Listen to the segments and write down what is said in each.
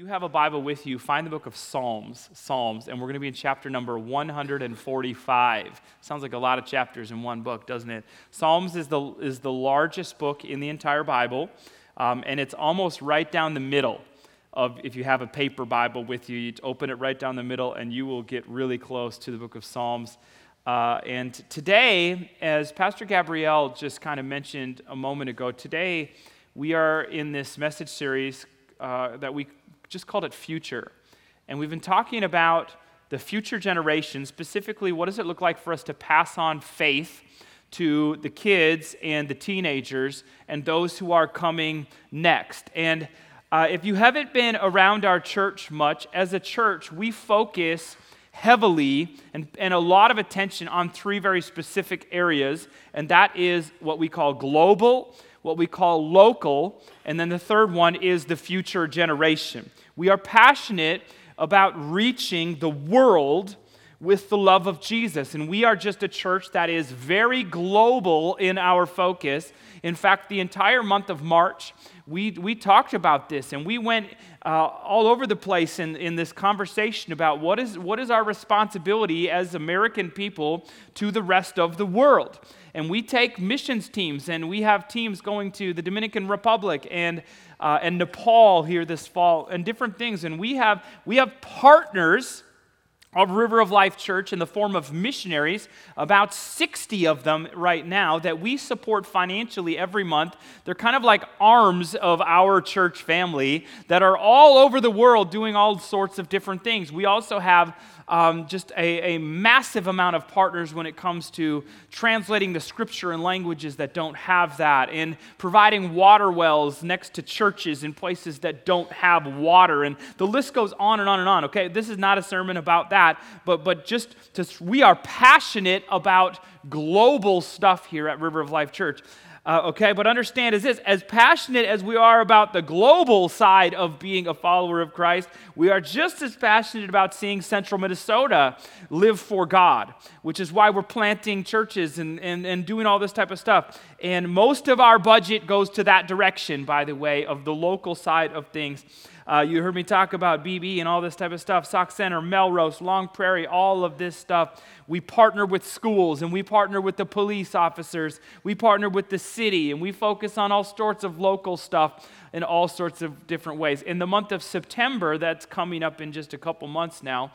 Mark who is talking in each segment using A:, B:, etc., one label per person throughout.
A: you have a Bible with you, find the book of Psalms, Psalms, and we're going to be in chapter number 145. Sounds like a lot of chapters in one book, doesn't it? Psalms is the, is the largest book in the entire Bible, um, and it's almost right down the middle of, if you have a paper Bible with you, you open it right down the middle, and you will get really close to the book of Psalms. Uh, and today, as Pastor Gabrielle just kind of mentioned a moment ago, today we are in this message series uh, that we just called it Future. And we've been talking about the future generation, specifically, what does it look like for us to pass on faith to the kids and the teenagers and those who are coming next. And uh, if you haven't been around our church much, as a church, we focus heavily and, and a lot of attention on three very specific areas, and that is what we call global, what we call local, and then the third one is the future generation. We are passionate about reaching the world with the love of Jesus. And we are just a church that is very global in our focus. In fact, the entire month of March, we, we talked about this and we went uh, all over the place in, in this conversation about what is, what is our responsibility as American people to the rest of the world. And we take missions teams, and we have teams going to the Dominican Republic and, uh, and Nepal here this fall, and different things. And we have, we have partners of River of Life Church in the form of missionaries, about 60 of them right now that we support financially every month. They're kind of like arms of our church family that are all over the world doing all sorts of different things. We also have um, just a, a massive amount of partners when it comes to translating the scripture in languages that don't have that, and providing water wells next to churches in places that don't have water. And the list goes on and on and on. Okay, this is not a sermon about that, but, but just to, we are passionate about global stuff here at River of Life Church. Uh, okay, but understand is this as passionate as we are about the global side of being a follower of Christ, we are just as passionate about seeing central Minnesota live for God, which is why we're planting churches and, and, and doing all this type of stuff. And most of our budget goes to that direction, by the way, of the local side of things. Uh, you heard me talk about BB and all this type of stuff, Sauk Centre, Melrose, Long Prairie, all of this stuff. We partner with schools and we partner with the police officers. We partner with the city and we focus on all sorts of local stuff in all sorts of different ways. In the month of September, that's coming up in just a couple months now,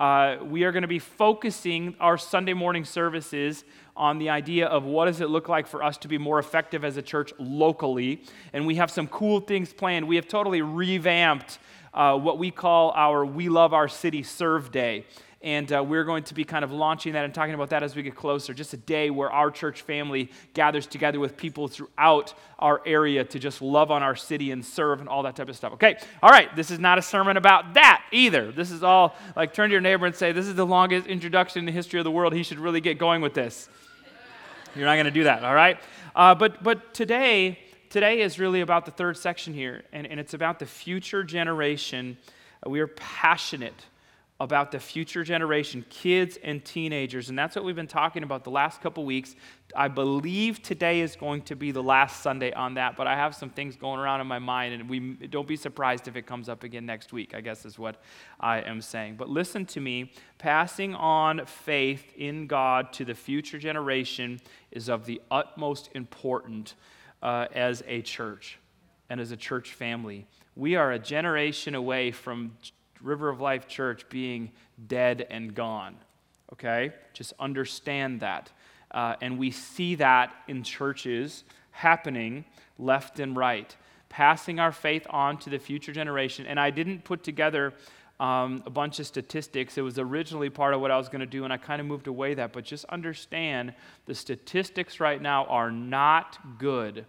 A: uh, we are going to be focusing our Sunday morning services on the idea of what does it look like for us to be more effective as a church locally. And we have some cool things planned. We have totally revamped uh, what we call our We Love Our City Serve Day. And uh, we're going to be kind of launching that and talking about that as we get closer. Just a day where our church family gathers together with people throughout our area to just love on our city and serve and all that type of stuff. Okay, all right, this is not a sermon about that either. This is all like turn to your neighbor and say, This is the longest introduction in the history of the world. He should really get going with this. You're not going to do that, all right? Uh, but, but today, today is really about the third section here, and, and it's about the future generation. We are passionate about the future generation, kids and teenagers. And that's what we've been talking about the last couple weeks. I believe today is going to be the last Sunday on that, but I have some things going around in my mind, and we don't be surprised if it comes up again next week, I guess is what I am saying. But listen to me passing on faith in God to the future generation is of the utmost importance uh, as a church and as a church family. We are a generation away from River of Life Church being dead and gone. Okay? Just understand that. Uh, and we see that in churches happening left and right, passing our faith on to the future generation. And I didn't put together um, a bunch of statistics. It was originally part of what I was going to do, and I kind of moved away that. But just understand the statistics right now are not good,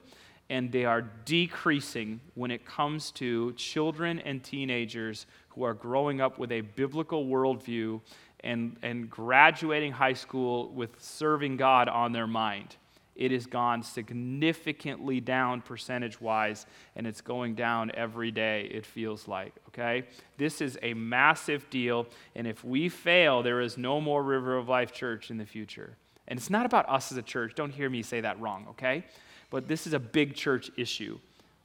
A: and they are decreasing when it comes to children and teenagers who are growing up with a biblical worldview and, and graduating high school with serving God on their mind. It has gone significantly down percentage wise, and it's going down every day, it feels like. Okay? This is a massive deal, and if we fail, there is no more River of Life Church in the future. And it's not about us as a church. Don't hear me say that wrong, okay? But this is a big church issue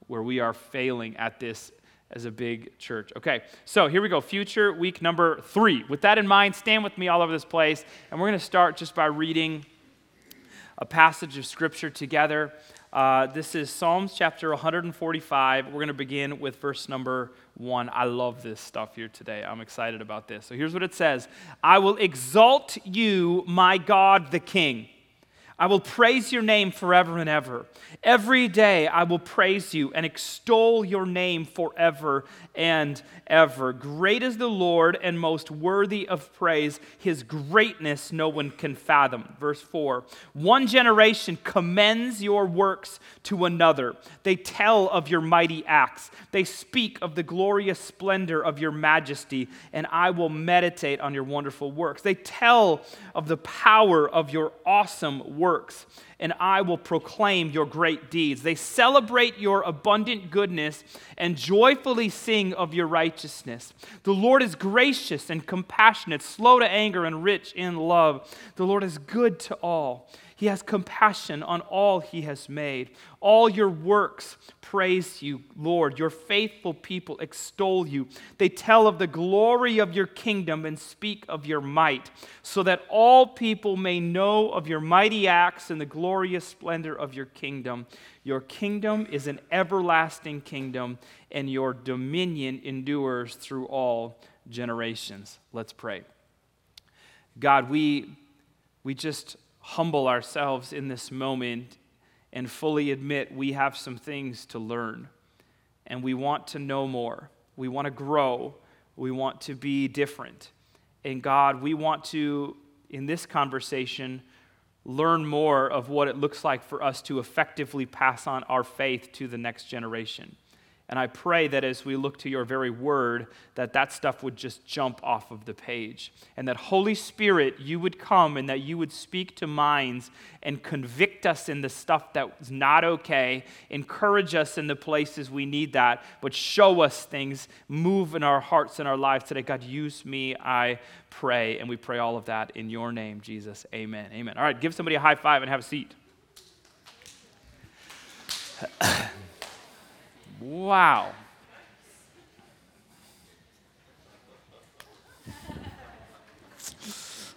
A: where we are failing at this as a big church. Okay, so here we go. Future week number three. With that in mind, stand with me all over this place, and we're going to start just by reading a passage of scripture together. Uh, this is Psalms chapter 145. We're going to begin with verse number one. I love this stuff here today. I'm excited about this. So here's what it says I will exalt you, my God the King. I will praise your name forever and ever. Every day I will praise you and extol your name forever and ever. Great is the Lord and most worthy of praise. His greatness no one can fathom. Verse 4 One generation commends your works to another. They tell of your mighty acts, they speak of the glorious splendor of your majesty, and I will meditate on your wonderful works. They tell of the power of your awesome works and I will proclaim your great deeds. They celebrate your abundant goodness and joyfully sing of your righteousness. The Lord is gracious and compassionate, slow to anger, and rich in love. The Lord is good to all he has compassion on all he has made. All your works praise you, Lord. Your faithful people extol you. They tell of the glory of your kingdom and speak of your might, so that all people may know of your mighty acts and the glorious splendor of your kingdom. Your kingdom is an everlasting kingdom, and your dominion endures through all generations. Let's pray. God, we, we just humble ourselves in this moment and fully admit we have some things to learn and we want to know more. We want to grow. We want to be different. And God, we want to, in this conversation, learn more of what it looks like for us to effectively pass on our faith to the next generation. And I pray that as we look to your very word, that that stuff would just jump off of the page. And that Holy Spirit, you would come and that you would speak to minds and convict us in the stuff that's not okay, encourage us in the places we need that, but show us things, move in our hearts and our lives today. God, use me, I pray. And we pray all of that in your name, Jesus. Amen. Amen. All right, give somebody a high five and have a seat. Wow.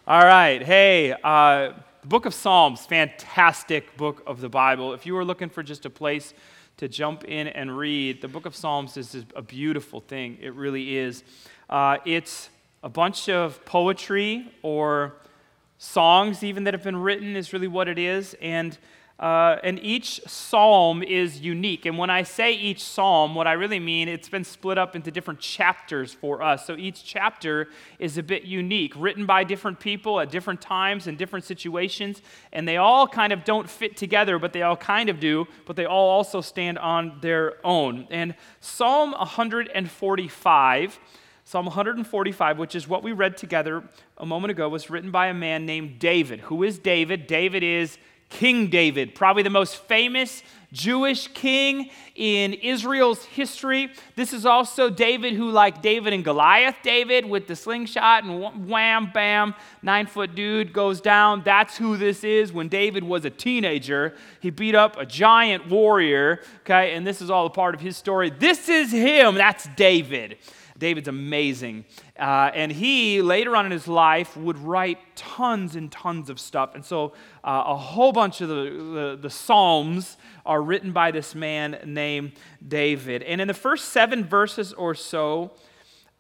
A: All right. Hey, uh, the book of Psalms, fantastic book of the Bible. If you were looking for just a place to jump in and read, the book of Psalms is a beautiful thing. It really is. Uh, it's a bunch of poetry or songs, even that have been written, is really what it is. And uh, and each psalm is unique. And when I say each psalm, what I really mean, it's been split up into different chapters for us. So each chapter is a bit unique, written by different people at different times and different situations. And they all kind of don't fit together, but they all kind of do, but they all also stand on their own. And Psalm 145. Psalm 145, which is what we read together a moment ago, was written by a man named David. Who is David? David is King David, probably the most famous Jewish king in Israel's history. This is also David who, like David and Goliath, David with the slingshot and wham, bam, nine foot dude goes down. That's who this is. When David was a teenager, he beat up a giant warrior, okay, and this is all a part of his story. This is him. That's David. David's amazing. Uh, and he, later on in his life, would write tons and tons of stuff. And so uh, a whole bunch of the, the, the, Psalms are written by this man named David. And in the first seven verses or so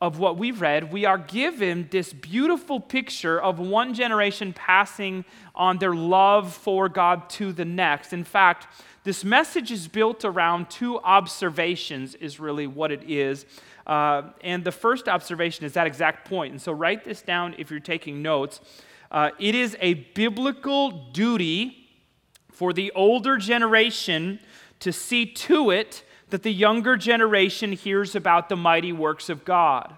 A: of what we've read, we are given this beautiful picture of one generation passing on their love for God to the next. In fact, this message is built around two observations, is really what it is. Uh, and the first observation is that exact point. And so write this down if you're taking notes. Uh, it is a biblical duty for the older generation to see to it that the younger generation hears about the mighty works of God.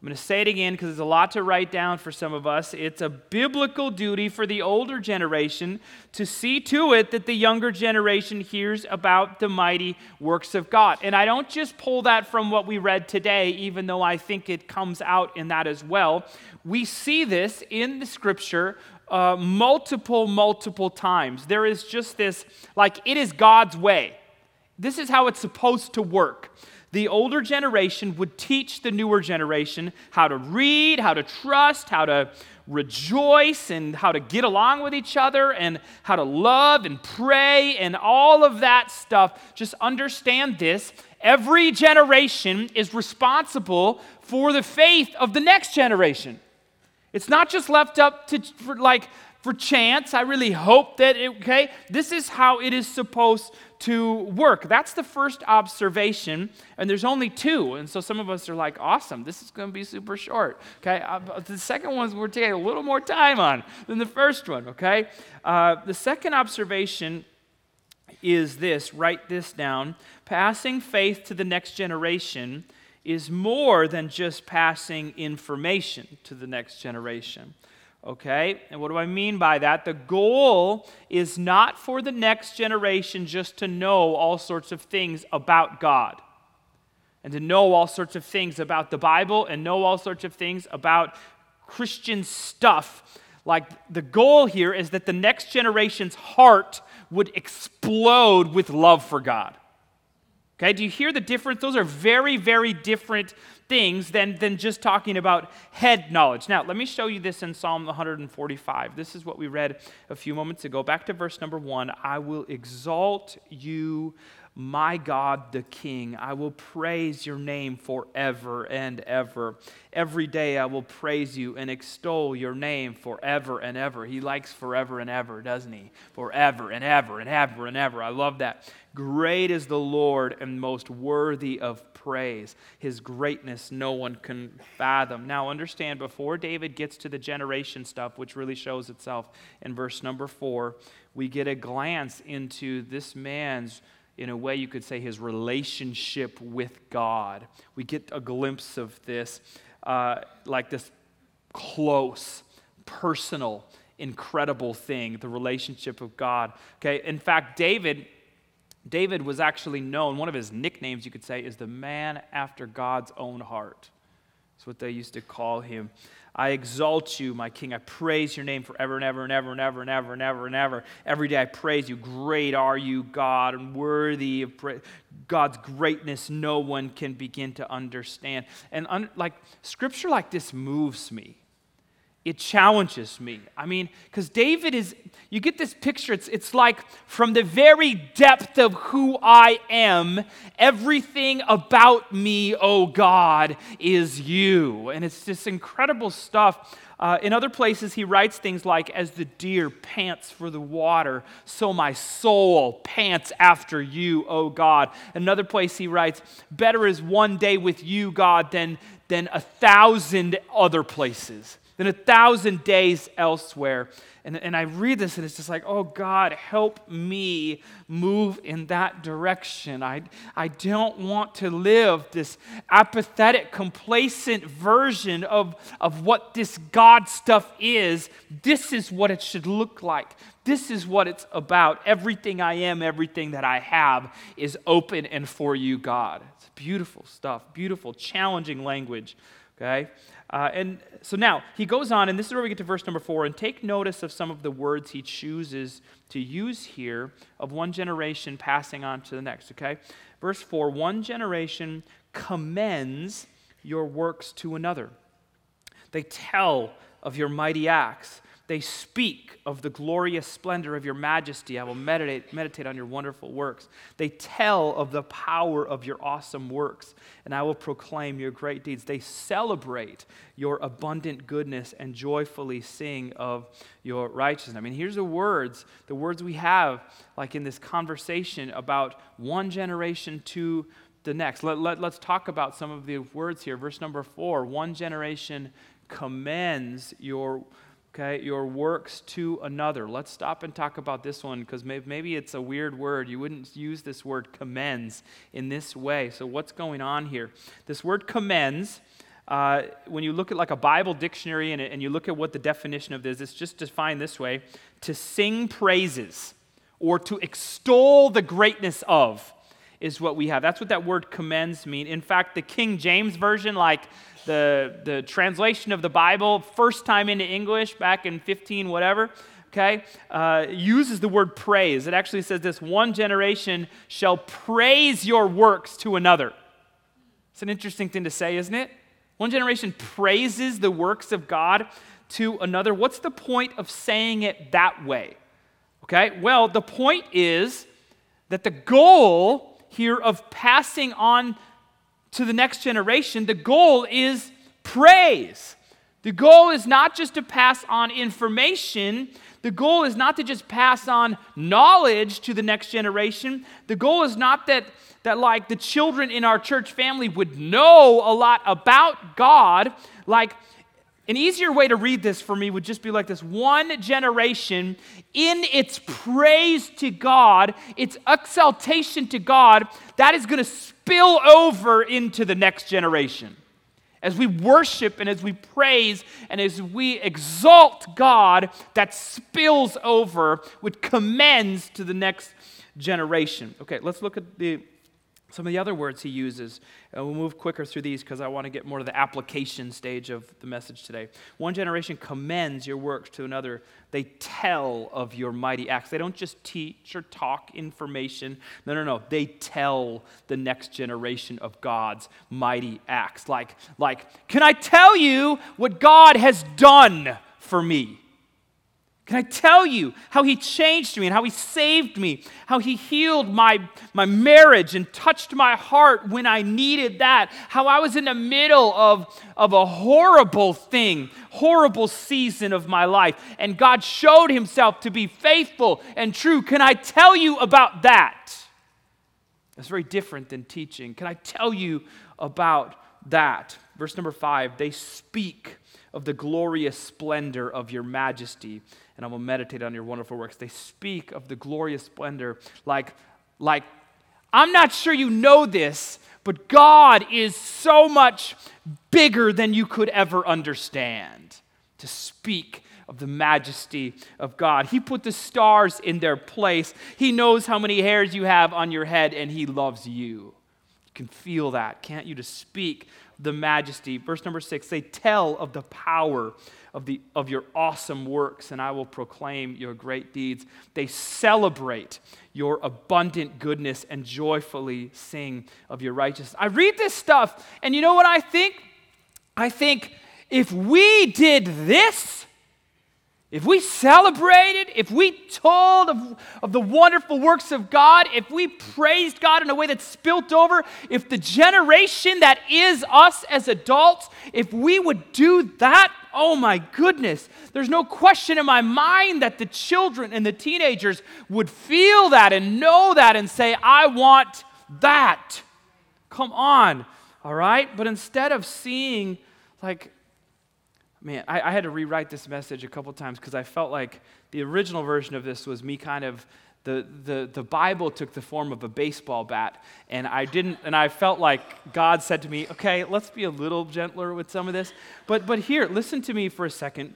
A: I'm going to say it again because there's a lot to write down for some of us. It's a biblical duty for the older generation to see to it that the younger generation hears about the mighty works of God. And I don't just pull that from what we read today, even though I think it comes out in that as well. We see this in the scripture uh, multiple, multiple times. There is just this, like, it is God's way. This is how it's supposed to work. The older generation would teach the newer generation how to read, how to trust, how to rejoice, and how to get along with each other, and how to love and pray, and all of that stuff. Just understand this. Every generation is responsible for the faith of the next generation. It's not just left up to like for chance. I really hope that it, okay, this is how it is supposed to work. That's the first observation, and there's only two. And so some of us are like, awesome, this is going to be super short. Okay, uh, the second one we're taking a little more time on than the first one. Okay, uh, the second observation is this write this down passing faith to the next generation is more than just passing information to the next generation. Okay? And what do I mean by that? The goal is not for the next generation just to know all sorts of things about God and to know all sorts of things about the Bible and know all sorts of things about Christian stuff. Like the goal here is that the next generation's heart would explode with love for God. Okay, do you hear the difference? Those are very, very different things than, than just talking about head knowledge. Now, let me show you this in Psalm 145. This is what we read a few moments ago. Back to verse number one I will exalt you, my God the King. I will praise your name forever and ever. Every day I will praise you and extol your name forever and ever. He likes forever and ever, doesn't he? Forever and ever and ever and ever. I love that. Great is the Lord and most worthy of praise. His greatness no one can fathom. Now, understand, before David gets to the generation stuff, which really shows itself in verse number four, we get a glance into this man's, in a way you could say, his relationship with God. We get a glimpse of this, uh, like this close, personal, incredible thing, the relationship of God. Okay, in fact, David David was actually known, one of his nicknames, you could say, is the man after God's own heart. That's what they used to call him. I exalt you, my king. I praise your name forever and ever and ever and ever and ever and ever and ever. Every day I praise you. Great are you, God, and worthy of God's greatness no one can begin to understand. And un- like scripture like this moves me it challenges me. I mean, because David is, you get this picture, it's, it's like from the very depth of who I am, everything about me, oh God, is you. And it's this incredible stuff. Uh, in other places, he writes things like, As the deer pants for the water, so my soul pants after you, O God. Another place he writes, Better is one day with you, God, than, than a thousand other places than a thousand days elsewhere. And, and I read this and it's just like, oh God, help me move in that direction. I, I don't want to live this apathetic, complacent version of, of what this God stuff is. This is what it should look like. This is what it's about. Everything I am, everything that I have is open and for you, God. It's beautiful stuff, beautiful, challenging language. Okay? Uh, and so now he goes on, and this is where we get to verse number four, and take notice of some of the words he chooses to use here of one generation passing on to the next, okay? Verse four one generation commends your works to another, they tell of your mighty acts. They speak of the glorious splendor of your majesty. I will meditate, meditate on your wonderful works. They tell of the power of your awesome works, and I will proclaim your great deeds. They celebrate your abundant goodness and joyfully sing of your righteousness. I mean, here's the words, the words we have, like in this conversation about one generation to the next. Let, let, let's talk about some of the words here. Verse number four one generation commends your okay, your works to another. Let's stop and talk about this one because maybe it's a weird word. You wouldn't use this word commends in this way. So, what's going on here? This word commends. Uh, when you look at like a Bible dictionary and, and you look at what the definition of this, is, it's just defined this way to sing praises or to extol the greatness of is what we have. That's what that word commends mean. In fact, the King James Version, like the, the translation of the Bible, first time into English back in 15, whatever, okay, uh, uses the word praise. It actually says this one generation shall praise your works to another. It's an interesting thing to say, isn't it? One generation praises the works of God to another. What's the point of saying it that way? Okay, well, the point is that the goal here of passing on to the next generation, the goal is praise. The goal is not just to pass on information. The goal is not to just pass on knowledge to the next generation. The goal is not that, that like the children in our church family would know a lot about God. Like an easier way to read this for me would just be like this one generation in its praise to God, its exaltation to God, that is going to spill over into the next generation. As we worship and as we praise and as we exalt God, that spills over, which commends to the next generation. Okay, let's look at the some of the other words he uses, and we'll move quicker through these because I want to get more to the application stage of the message today. One generation commends your works to another. They tell of your mighty acts. They don't just teach or talk information. No, no, no. They tell the next generation of God's mighty acts. Like, like, can I tell you what God has done for me? Can I tell you how he changed me and how he saved me, how he healed my, my marriage and touched my heart when I needed that, how I was in the middle of, of a horrible thing, horrible season of my life, and God showed himself to be faithful and true. Can I tell you about that? That's very different than teaching. Can I tell you about that? Verse number five they speak of the glorious splendor of your majesty and I will meditate on your wonderful works. They speak of the glorious splendor like, like I'm not sure you know this, but God is so much bigger than you could ever understand. To speak of the majesty of God. He put the stars in their place. He knows how many hairs you have on your head, and He loves you. You can feel that, can't you? To speak the majesty. Verse number six, they tell of the power of, the, of your awesome works, and I will proclaim your great deeds. They celebrate your abundant goodness and joyfully sing of your righteousness. I read this stuff, and you know what I think? I think if we did this, if we celebrated, if we told of, of the wonderful works of God, if we praised God in a way that spilt over, if the generation that is us as adults, if we would do that, oh my goodness, there's no question in my mind that the children and the teenagers would feel that and know that and say, I want that. Come on, all right? But instead of seeing, like, man, I, I had to rewrite this message a couple times because I felt like the original version of this was me kind of the, the, the Bible took the form of a baseball bat, and I didn't, and I felt like God said to me, okay, let's be a little gentler with some of this. But, but here, listen to me for a second.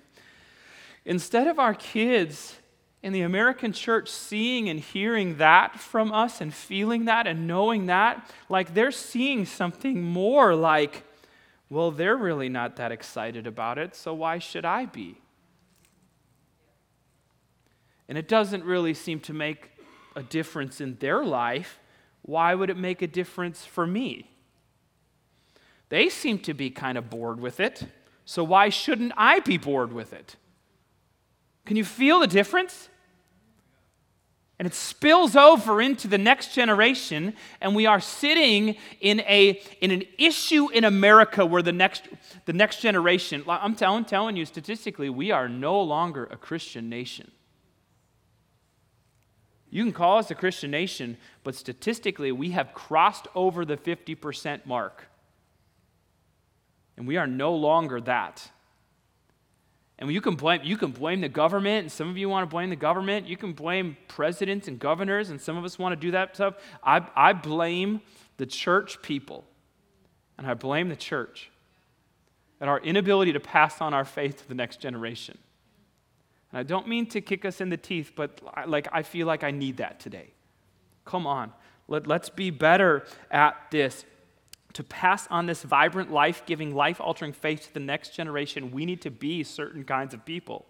A: Instead of our kids in the American church seeing and hearing that from us and feeling that and knowing that, like they're seeing something more like, well, they're really not that excited about it, so why should I be? And it doesn't really seem to make a difference in their life. Why would it make a difference for me? They seem to be kind of bored with it, so why shouldn't I be bored with it? Can you feel the difference? And it spills over into the next generation and we are sitting in, a, in an issue in america where the next, the next generation i'm telling, telling you statistically we are no longer a christian nation. You can call us a christian nation but statistically we have crossed over the 50% mark. And we are no longer that and you can blame you can blame the government, and some of you want to blame the government. You can blame presidents and governors, and some of us want to do that stuff. I, I blame the church people, and I blame the church at our inability to pass on our faith to the next generation. And I don't mean to kick us in the teeth, but like I feel like I need that today. Come on. Let, let's be better at this to pass on this vibrant, life giving, life altering faith to the next generation, we need to be certain kinds of people.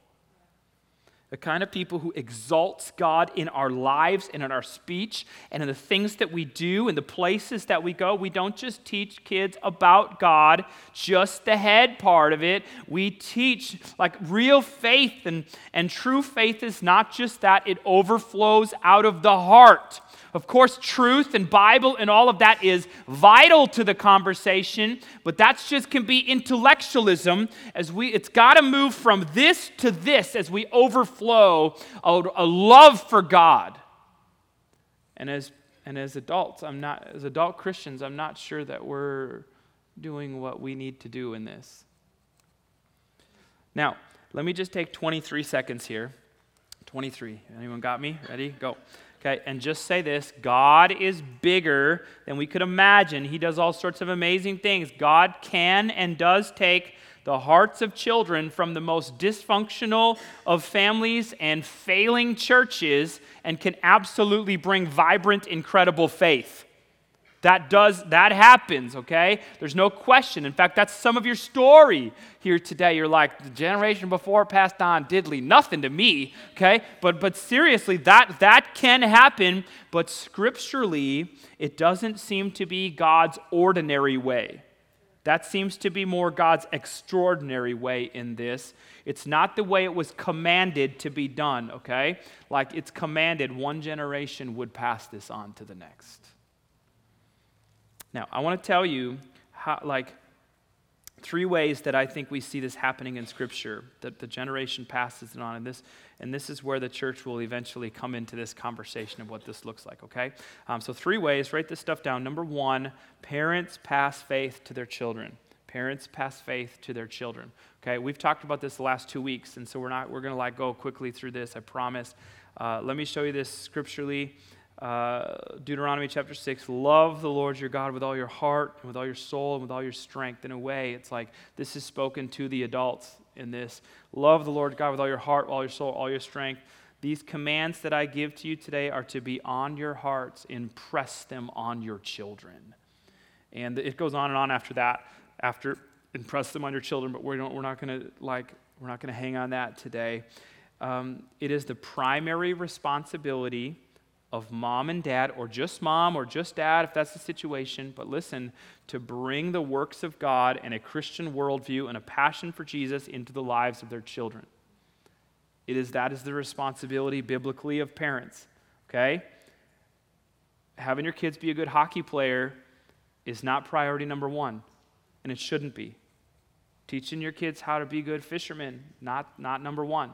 A: the kind of people who exalts God in our lives and in our speech and in the things that we do and the places that we go. We don't just teach kids about God, just the head part of it. We teach like real faith, and, and true faith is not just that, it overflows out of the heart. Of course, truth and Bible and all of that is vital to the conversation, but that's just can be intellectualism as we it's got to move from this to this as we overflow a, a love for God. And as and as adults, I'm not as adult Christians, I'm not sure that we're doing what we need to do in this. Now, let me just take 23 seconds here. 23. Anyone got me? Ready? Go. Okay, and just say this God is bigger than we could imagine. He does all sorts of amazing things. God can and does take the hearts of children from the most dysfunctional of families and failing churches and can absolutely bring vibrant, incredible faith. That does, that happens, okay? There's no question. In fact, that's some of your story here today. You're like, the generation before passed on diddly, nothing to me, okay? But, but seriously, that, that can happen, but scripturally, it doesn't seem to be God's ordinary way. That seems to be more God's extraordinary way in this. It's not the way it was commanded to be done, okay? Like it's commanded, one generation would pass this on to the next. Now, I want to tell you how, like, three ways that I think we see this happening in Scripture, that the generation passes it on. And this, and this is where the church will eventually come into this conversation of what this looks like, okay? Um, so, three ways, write this stuff down. Number one, parents pass faith to their children. Parents pass faith to their children. Okay, we've talked about this the last two weeks, and so we're not we're going to like go quickly through this. I promise. Uh, let me show you this scripturally. Uh, Deuteronomy chapter 6 love the Lord your God with all your heart and with all your soul and with all your strength. In a way, it's like this is spoken to the adults in this. Love the Lord God with all your heart, all your soul, all your strength. These commands that I give to you today are to be on your hearts, impress them on your children. And it goes on and on after that, after impress them on your children, but we're, we're not going to like, we're not going to hang on that today. Um, it is the primary responsibility of mom and dad, or just mom or just dad, if that's the situation, but listen, to bring the works of God and a Christian worldview and a passion for Jesus into the lives of their children. It is that is the responsibility biblically of parents, okay? Having your kids be a good hockey player is not priority number one, and it shouldn't be. Teaching your kids how to be good fishermen, not, not number one,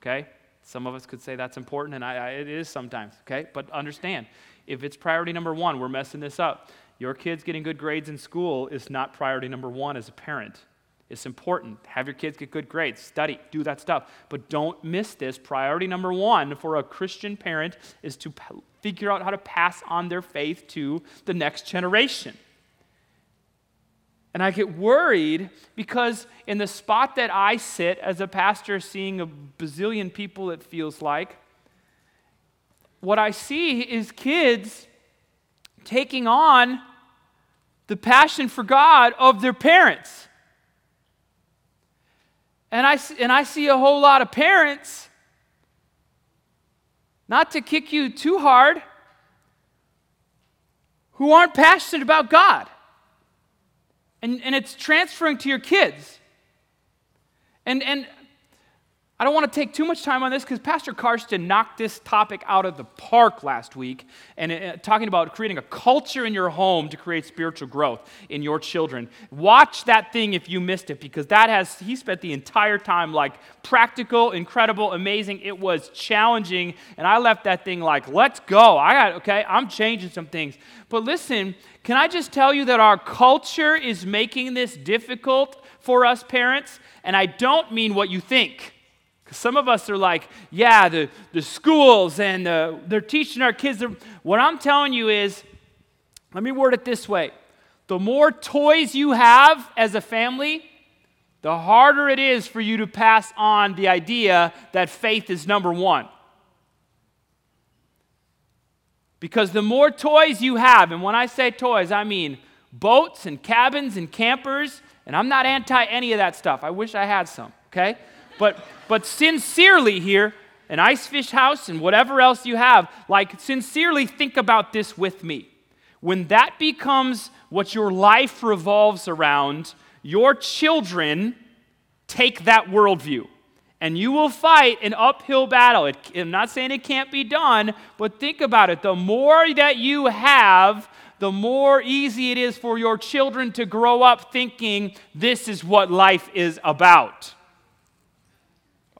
A: okay? Some of us could say that's important, and I, I, it is sometimes, okay? But understand, if it's priority number one, we're messing this up. Your kids getting good grades in school is not priority number one as a parent. It's important. Have your kids get good grades, study, do that stuff. But don't miss this. Priority number one for a Christian parent is to p- figure out how to pass on their faith to the next generation. And I get worried because, in the spot that I sit as a pastor, seeing a bazillion people, it feels like, what I see is kids taking on the passion for God of their parents. And I, and I see a whole lot of parents, not to kick you too hard, who aren't passionate about God and, and it's transferring to your kids. And, and I don't want to take too much time on this because Pastor Karsten knocked this topic out of the park last week and uh, talking about creating a culture in your home to create spiritual growth in your children. Watch that thing if you missed it because that has, he spent the entire time like practical, incredible, amazing. It was challenging. And I left that thing like, let's go. I got, okay, I'm changing some things. But listen, can I just tell you that our culture is making this difficult for us parents? And I don't mean what you think. Some of us are like, yeah, the, the schools and uh, they're teaching our kids. What I'm telling you is, let me word it this way the more toys you have as a family, the harder it is for you to pass on the idea that faith is number one. Because the more toys you have, and when I say toys, I mean boats and cabins and campers, and I'm not anti any of that stuff. I wish I had some, okay? But, but sincerely here, an ice fish house, and whatever else you have, like, sincerely think about this with me. When that becomes what your life revolves around, your children take that worldview. And you will fight an uphill battle. It, I'm not saying it can't be done, but think about it. The more that you have, the more easy it is for your children to grow up thinking this is what life is about.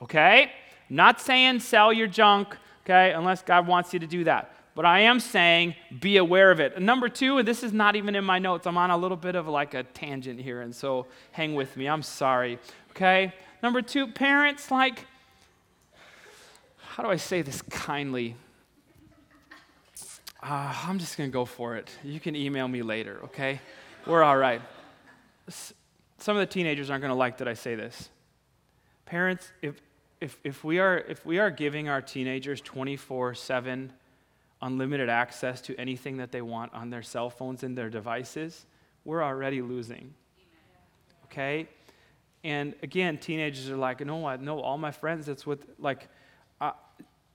A: Okay? Not saying sell your junk, okay, unless God wants you to do that. But I am saying be aware of it. And number two, and this is not even in my notes, I'm on a little bit of like a tangent here, and so hang with me. I'm sorry. Okay? Number two, parents, like, how do I say this kindly? Uh, I'm just going to go for it. You can email me later, okay? We're all right. Some of the teenagers aren't going to like that I say this. Parents, if, if, if, we are, if we are giving our teenagers 24 7 unlimited access to anything that they want on their cell phones and their devices, we're already losing. Okay? And again, teenagers are like, no, I know all my friends, that's what, like, uh,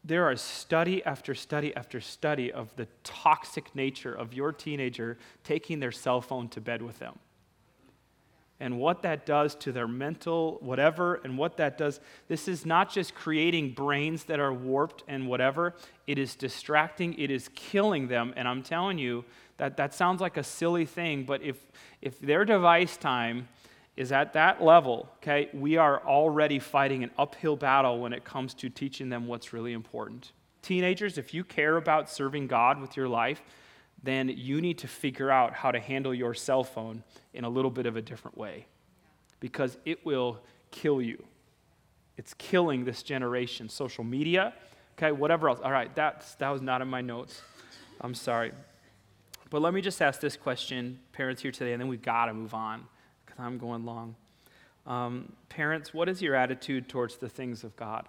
A: there are study after study after study of the toxic nature of your teenager taking their cell phone to bed with them. And what that does to their mental, whatever, and what that does. This is not just creating brains that are warped and whatever, it is distracting, it is killing them. And I'm telling you that that sounds like a silly thing, but if, if their device time is at that level, okay, we are already fighting an uphill battle when it comes to teaching them what's really important. Teenagers, if you care about serving God with your life, then you need to figure out how to handle your cell phone in a little bit of a different way because it will kill you. It's killing this generation. Social media, okay, whatever else. All right, that's, that was not in my notes. I'm sorry. But let me just ask this question, parents here today, and then we've got to move on. Because I'm going long. Um, parents, what is your attitude towards the things of God?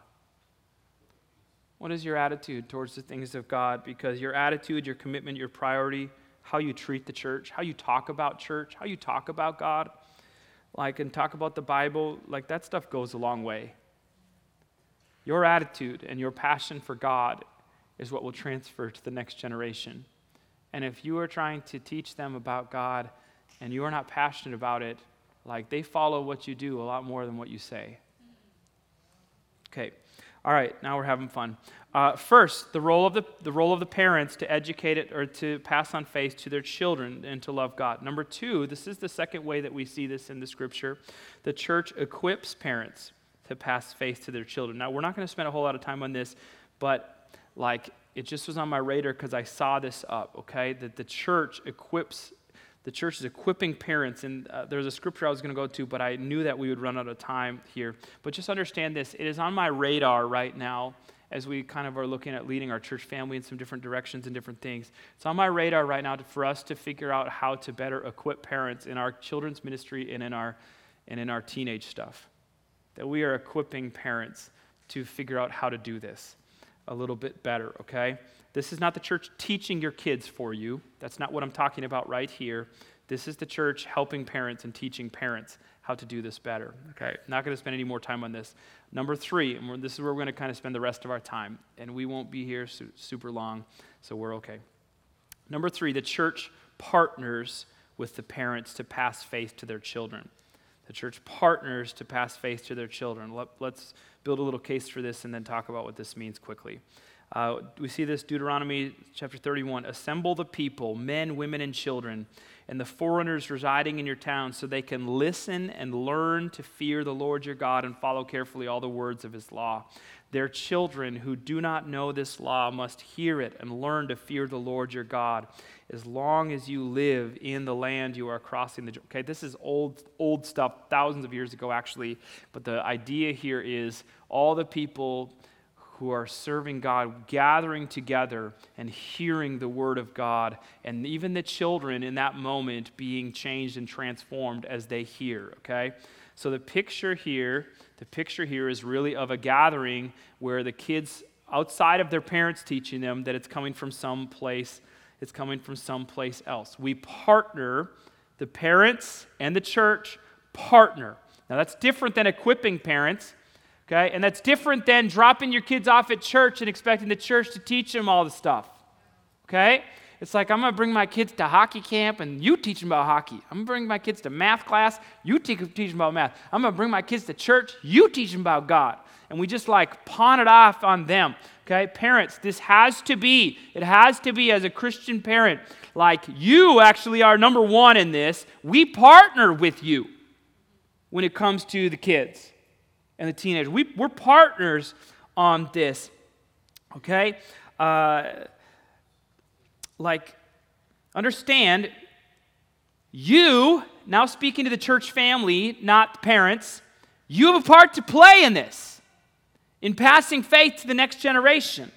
A: What is your attitude towards the things of God? Because your attitude, your commitment, your priority, how you treat the church, how you talk about church, how you talk about God, like, and talk about the Bible, like, that stuff goes a long way. Your attitude and your passion for God is what will transfer to the next generation. And if you are trying to teach them about God and you are not passionate about it, like they follow what you do a lot more than what you say. Okay. All right, now we're having fun. Uh, first, the role, of the, the role of the parents to educate it or to pass on faith to their children and to love God. Number two, this is the second way that we see this in the scripture. The church equips parents to pass faith to their children. Now, we're not going to spend a whole lot of time on this, but like it just was on my radar because I saw this up, okay? That the church equips the church is equipping parents. And uh, there's a scripture I was going to go to, but I knew that we would run out of time here. But just understand this it is on my radar right now as we kind of are looking at leading our church family in some different directions and different things. It's on my radar right now to, for us to figure out how to better equip parents in our children's ministry and in our, and in our teenage stuff. That we are equipping parents to figure out how to do this a little bit better, okay? This is not the church teaching your kids for you. That's not what I'm talking about right here. This is the church helping parents and teaching parents how to do this better. Okay, not going to spend any more time on this. Number three, and this is where we're going to kind of spend the rest of our time, and we won't be here su- super long, so we're okay. Number three, the church partners with the parents to pass faith to their children. The church partners to pass faith to their children. Let, us build a little case for this and then talk about what this means quickly. Uh, we see this Deuteronomy chapter 31 Assemble the people, men, women, and children, and the foreigners residing in your town, so they can listen and learn to fear the Lord your God and follow carefully all the words of his law. Their children who do not know this law must hear it and learn to fear the Lord your God. As long as you live in the land you are crossing the okay this is old old stuff thousands of years ago actually. But the idea here is all the people who are serving God, gathering together and hearing the word of God, and even the children in that moment being changed and transformed as they hear, okay? So the picture here, the picture here is really of a gathering where the kids outside of their parents teaching them that it's coming from some place, it's coming from someplace else. We partner, the parents and the church partner. Now that's different than equipping parents Okay? And that's different than dropping your kids off at church and expecting the church to teach them all the stuff. Okay? It's like, I'm to bring my kids to hockey camp and you teach them about hockey. I'm to bring my kids to math class, you teach, them about math. I'm to bring my kids to church, you teach them about God. And we just like pawn it off on them. Okay? Parents, this has to be, it has to be as a Christian parent, like you actually are number one in this. We partner with you when it comes to the kids and the teenagers. We, we're partners on this. Okay? Uh, like, understand, you, now speaking to the church family, not parents, you have a part to play in this, in passing faith to the next generation.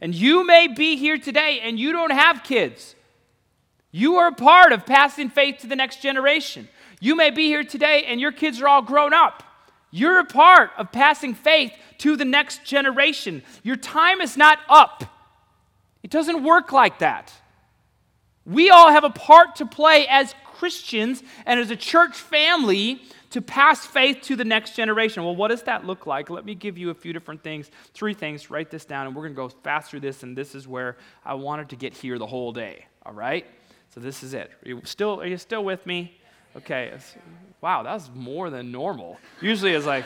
A: And you may be here today and you don't have kids. You are a part of passing faith to the next generation. You may be here today and your kids are all grown up. You're a part of passing faith to the next generation. Your time is not up. It doesn't work like that. We all have a part to play as Christians and as a church family to pass faith to the next generation. Well, what does that look like? Let me give you a few different things, three things. Write this down, and we're going to go fast through this, and this is where I wanted to get here the whole day. All right? So this is it. Are you still, are you still with me? Okay. wow, that was more than normal. Usually it's like,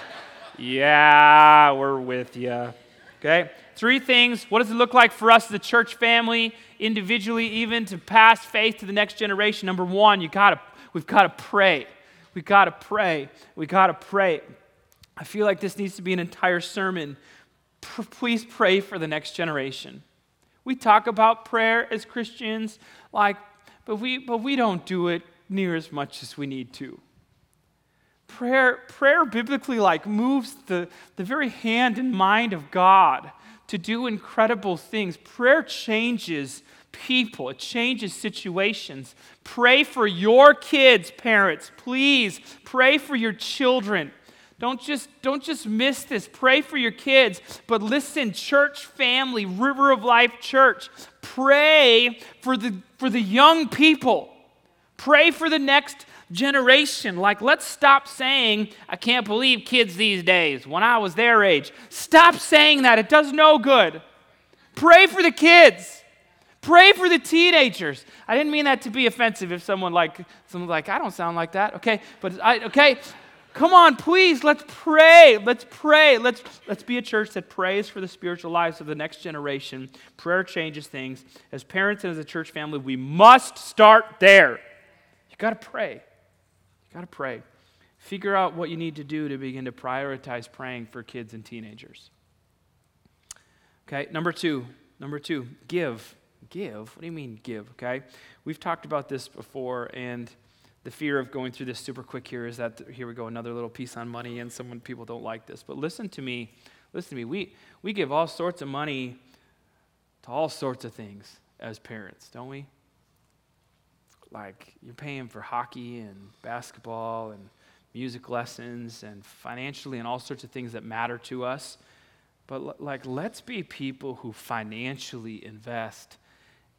A: yeah, we're with you. Okay? Three things. What does it look like for us the church family, individually, even to pass faith to the next generation? Number one, you gotta, we've got to pray. We've got to pray. We've got to pray. I feel like this needs to be an entire sermon. P- please pray for the next generation. We talk about prayer as Christians, like, but we, but we don't do it near as much as we need to. Prayer, prayer biblically like moves the, the very hand and mind of God to do incredible things. Prayer changes people, it changes situations. Pray for your kids, parents. Please pray for your children. Don't just, don't just miss this. Pray for your kids. But listen, church family, River of Life Church, pray for the, for the young people. Pray for the next generation. Like, let's stop saying, I can't believe kids these days when I was their age. Stop saying that. It does no good. Pray for the kids. Pray for the teenagers. I didn't mean that to be offensive if someone like someone like I don't sound like that. Okay, but I okay. Come on, please, let's pray. Let's pray. Let's let's be a church that prays for the spiritual lives of the next generation. Prayer changes things. As parents and as a church family, we must start there. Got to pray. You Got to pray. Figure out what you need to do to begin to prioritize praying for kids and teenagers. Okay, number two. Number two, give. Give? What do you mean, give? Okay, we've talked about this before, and the fear of going through this super quick here is that here we go, another little piece on money, and some people don't like this. But listen to me. Listen to me. We, we give all sorts of money to all sorts of things as parents, don't we? Like you're paying for hockey and basketball and music lessons and financially and all sorts of things that matter to us. But like let's be people who financially invest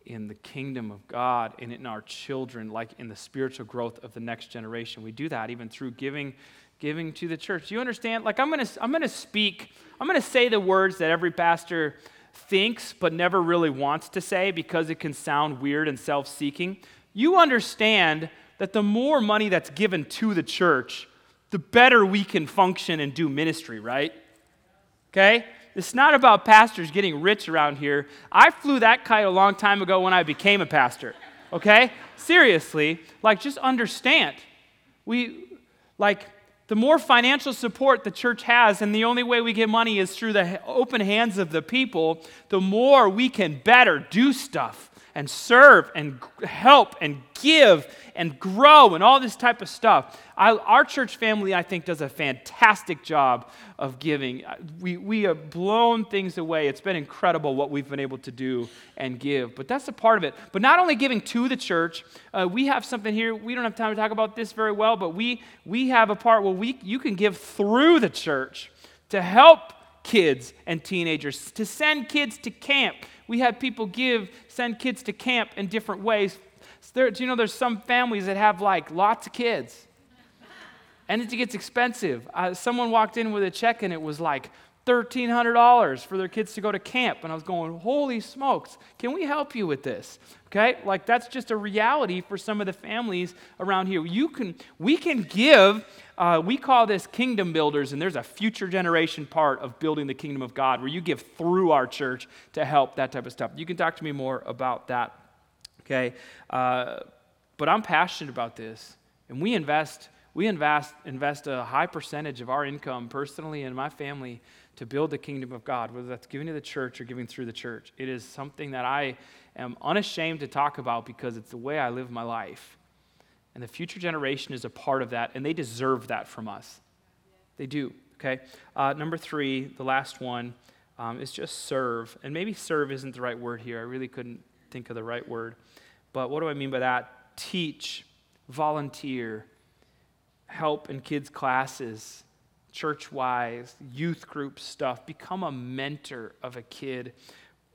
A: in the kingdom of God and in our children, like in the spiritual growth of the next generation. We do that even through giving giving to the church. You understand? Like I'm gonna I'm gonna speak, I'm gonna say the words that every pastor thinks but never really wants to say because it can sound weird and self-seeking you understand that the more money that's given to the church, the better we can function and do ministry, right? Okay? It's not about pastors getting rich around here. I flew that kite a long time ago when I became a pastor. Okay? Seriously, like just understand. We like the more financial support the church has, and the only way we get money is through the open hands of the people, the more we can better do stuff and serve and help and give and grow and all this type of stuff. I, our church family, I think, does a fantastic job of giving. We, we have blown things away. It's been incredible what we've been able to do and give. But that's a part of it. But not only giving to the church, uh, we have something here. We don't have time to talk about this very well, but we, we have a part where we, you can give through the church to help kids and teenagers, to send kids to camp we had people give, send kids to camp in different ways. There, do you know there's some families that have like lots of kids? And it gets expensive. Uh, someone walked in with a check and it was like $1,300 for their kids to go to camp. And I was going, holy smokes, can we help you with this? Okay? Like that's just a reality for some of the families around here. You can, we can give, uh, we call this kingdom builders, and there's a future generation part of building the kingdom of God where you give through our church to help that type of stuff. You can talk to me more about that. Okay? Uh, but I'm passionate about this. And we invest, we invest, invest a high percentage of our income personally and my family to build the kingdom of God, whether that's giving to the church or giving through the church. It is something that I am unashamed to talk about because it's the way I live my life. And the future generation is a part of that, and they deserve that from us. They do, okay? Uh, number three, the last one, um, is just serve. And maybe serve isn't the right word here. I really couldn't think of the right word. But what do I mean by that? Teach, volunteer, help in kids' classes, church wise, youth group stuff. Become a mentor of a kid.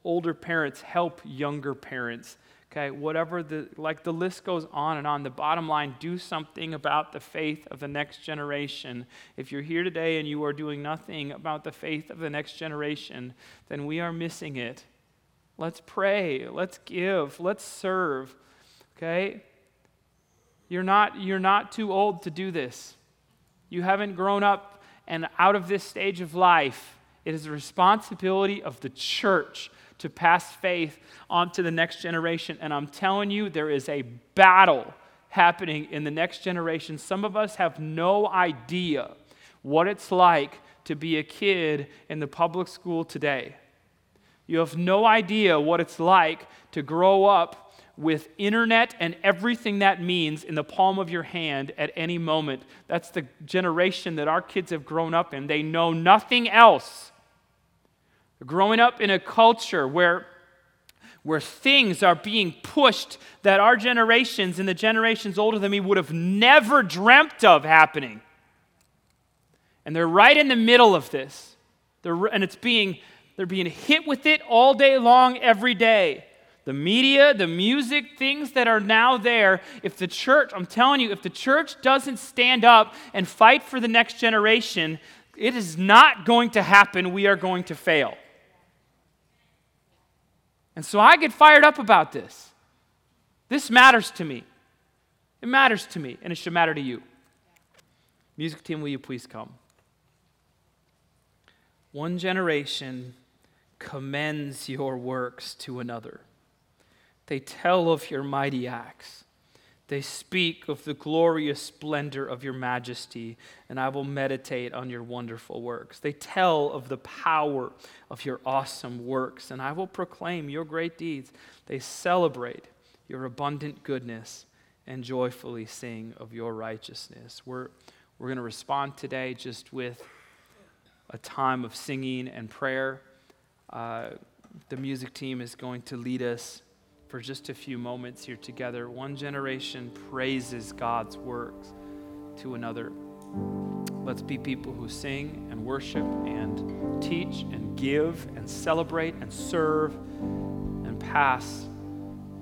A: Older parents help younger parents. Okay, whatever the, like the list goes on and on. The bottom line do something about the faith of the next generation. If you're here today and you are doing nothing about the faith of the next generation, then we are missing it. Let's pray. Let's give. Let's serve. Okay? You're not, you're not too old to do this. You haven't grown up and out of this stage of life, it is the responsibility of the church to pass faith on to the next generation. And I'm telling you, there is a battle happening in the next generation. Some of us have no idea what it's like to be a kid in the public school today. You have no idea what it's like to grow up with internet and everything that means in the palm of your hand at any moment. That's the generation that our kids have grown up in. They know nothing else. They're growing up in a culture where, where things are being pushed that our generations and the generations older than me would have never dreamt of happening. And they're right in the middle of this. They're, and it's being, they're being hit with it all day long, every day the media, the music, things that are now there, if the church, I'm telling you, if the church doesn't stand up and fight for the next generation, it is not going to happen. We are going to fail. And so I get fired up about this. This matters to me. It matters to me, and it should matter to you. Music team, will you please come? One generation commends your works to another. They tell of your mighty acts. They speak of the glorious splendor of your majesty, and I will meditate on your wonderful works. They tell of the power of your awesome works, and I will proclaim your great deeds. They celebrate your abundant goodness and joyfully sing of your righteousness. We're, we're going to respond today just with a time of singing and prayer. Uh, the music team is going to lead us for just a few moments here together. One generation praises God's works to another. Let's be people who sing and worship and teach and give and celebrate and serve and pass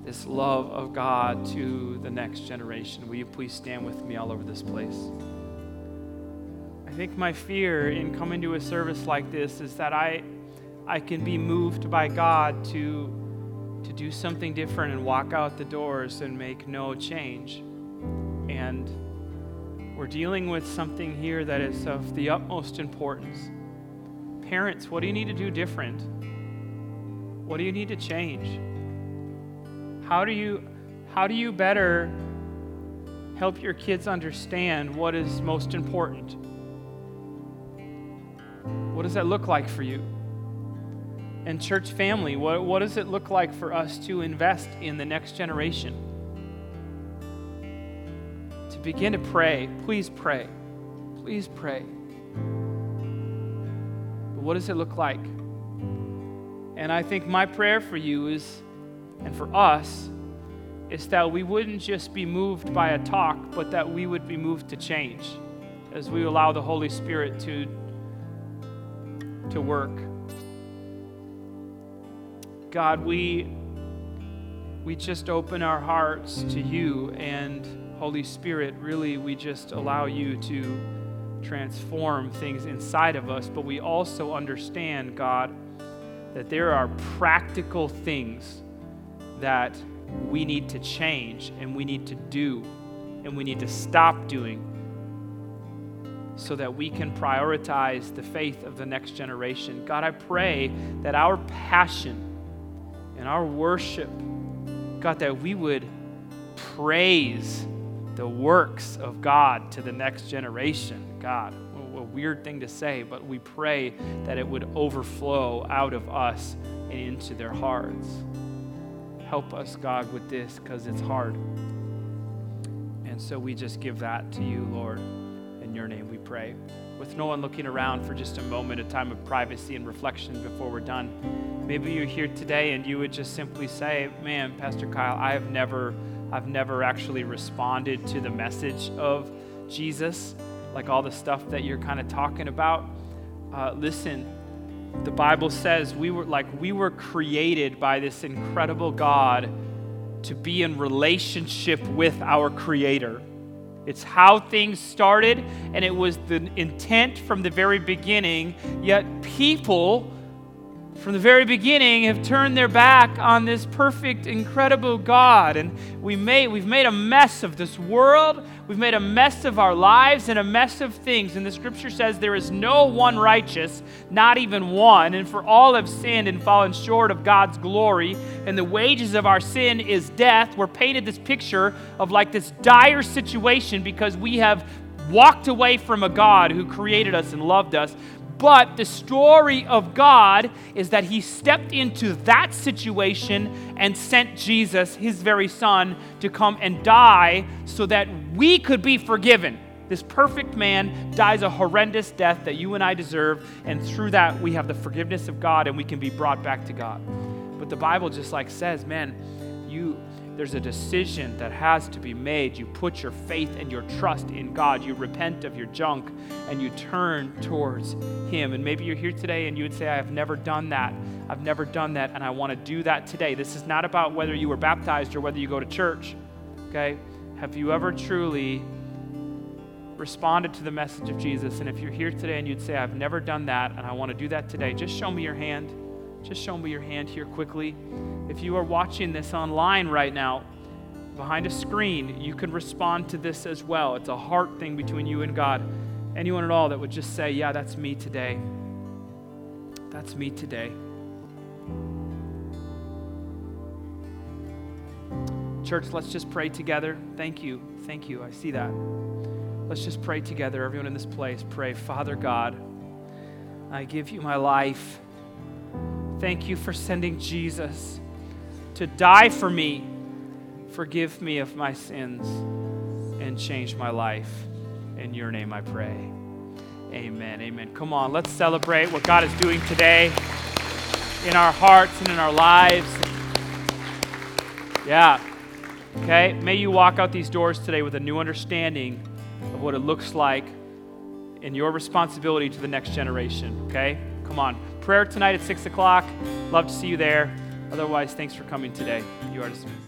A: this love of God to the next generation. Will you please stand with me all over this place? I think my fear in coming to a service like this is that I, I can be moved by God to to do something different and walk out the doors and make no change. And we're dealing with something here that is of the utmost importance. Parents, what do you need to do different? What do you need to change? How do you how do you better help your kids understand what is most important? What does that look like for you? And church family, what, what does it look like for us to invest in the next generation? To begin to pray, please pray. Please pray. But what does it look like? And I think my prayer for you is, and for us, is that we wouldn't just be moved by a talk, but that we would be moved to change as we allow the Holy Spirit to, to work. God, we, we just open our hearts to you and Holy Spirit, really, we just allow you to transform things inside of us, but we also understand, God, that there are practical things that we need to change and we need to do and we need to stop doing so that we can prioritize the faith of the next generation. God, I pray that our passion and our worship, God, that we would praise the works of God to the next generation. God, a weird thing to say, but we pray that it would overflow out of us and into their hearts. Help us, God, with this because it's hard. And so we just give that to you, Lord. In your name we pray. With no one looking around for just a moment, a time of privacy and reflection before we're done. Maybe you're here today and you would just simply say, Man, Pastor Kyle, I have never, I've never actually responded to the message of Jesus, like all the stuff that you're kind of talking about. Uh, listen, the Bible says we were like we were created by this incredible God to be in relationship with our Creator. It's how things started, and it was the intent from the very beginning. Yet, people from the very beginning have turned their back on this perfect, incredible God. And we made, we've made a mess of this world. We've made a mess of our lives and a mess of things. And the scripture says there is no one righteous, not even one. And for all have sinned and fallen short of God's glory. And the wages of our sin is death. We're painted this picture of like this dire situation because we have walked away from a God who created us and loved us. But the story of God is that He stepped into that situation and sent Jesus, His very Son, to come and die so that we could be forgiven. This perfect man dies a horrendous death that you and I deserve, and through that we have the forgiveness of God and we can be brought back to God. But the Bible just like says, man, you there's a decision that has to be made. You put your faith and your trust in God. You repent of your junk and you turn towards Him. And maybe you're here today and you would say, I have never done that. I've never done that, and I want to do that today. This is not about whether you were baptized or whether you go to church. Okay? Have you ever truly responded to the message of Jesus? And if you're here today and you'd say, I've never done that, and I want to do that today, just show me your hand. Just show me your hand here quickly. If you are watching this online right now, behind a screen, you can respond to this as well. It's a heart thing between you and God. Anyone at all that would just say, Yeah, that's me today. That's me today. Church, let's just pray together. Thank you. Thank you. I see that. Let's just pray together. Everyone in this place, pray. Father God, I give you my life. Thank you for sending Jesus to die for me. Forgive me of my sins and change my life. In your name I pray. Amen. Amen. Come on, let's celebrate what God is doing today in our hearts and in our lives. Yeah. Okay? May you walk out these doors today with a new understanding of what it looks like in your responsibility to the next generation. Okay? Come on. Prayer tonight at 6 o'clock. Love to see you there. Otherwise, thanks for coming today. You are dismissed.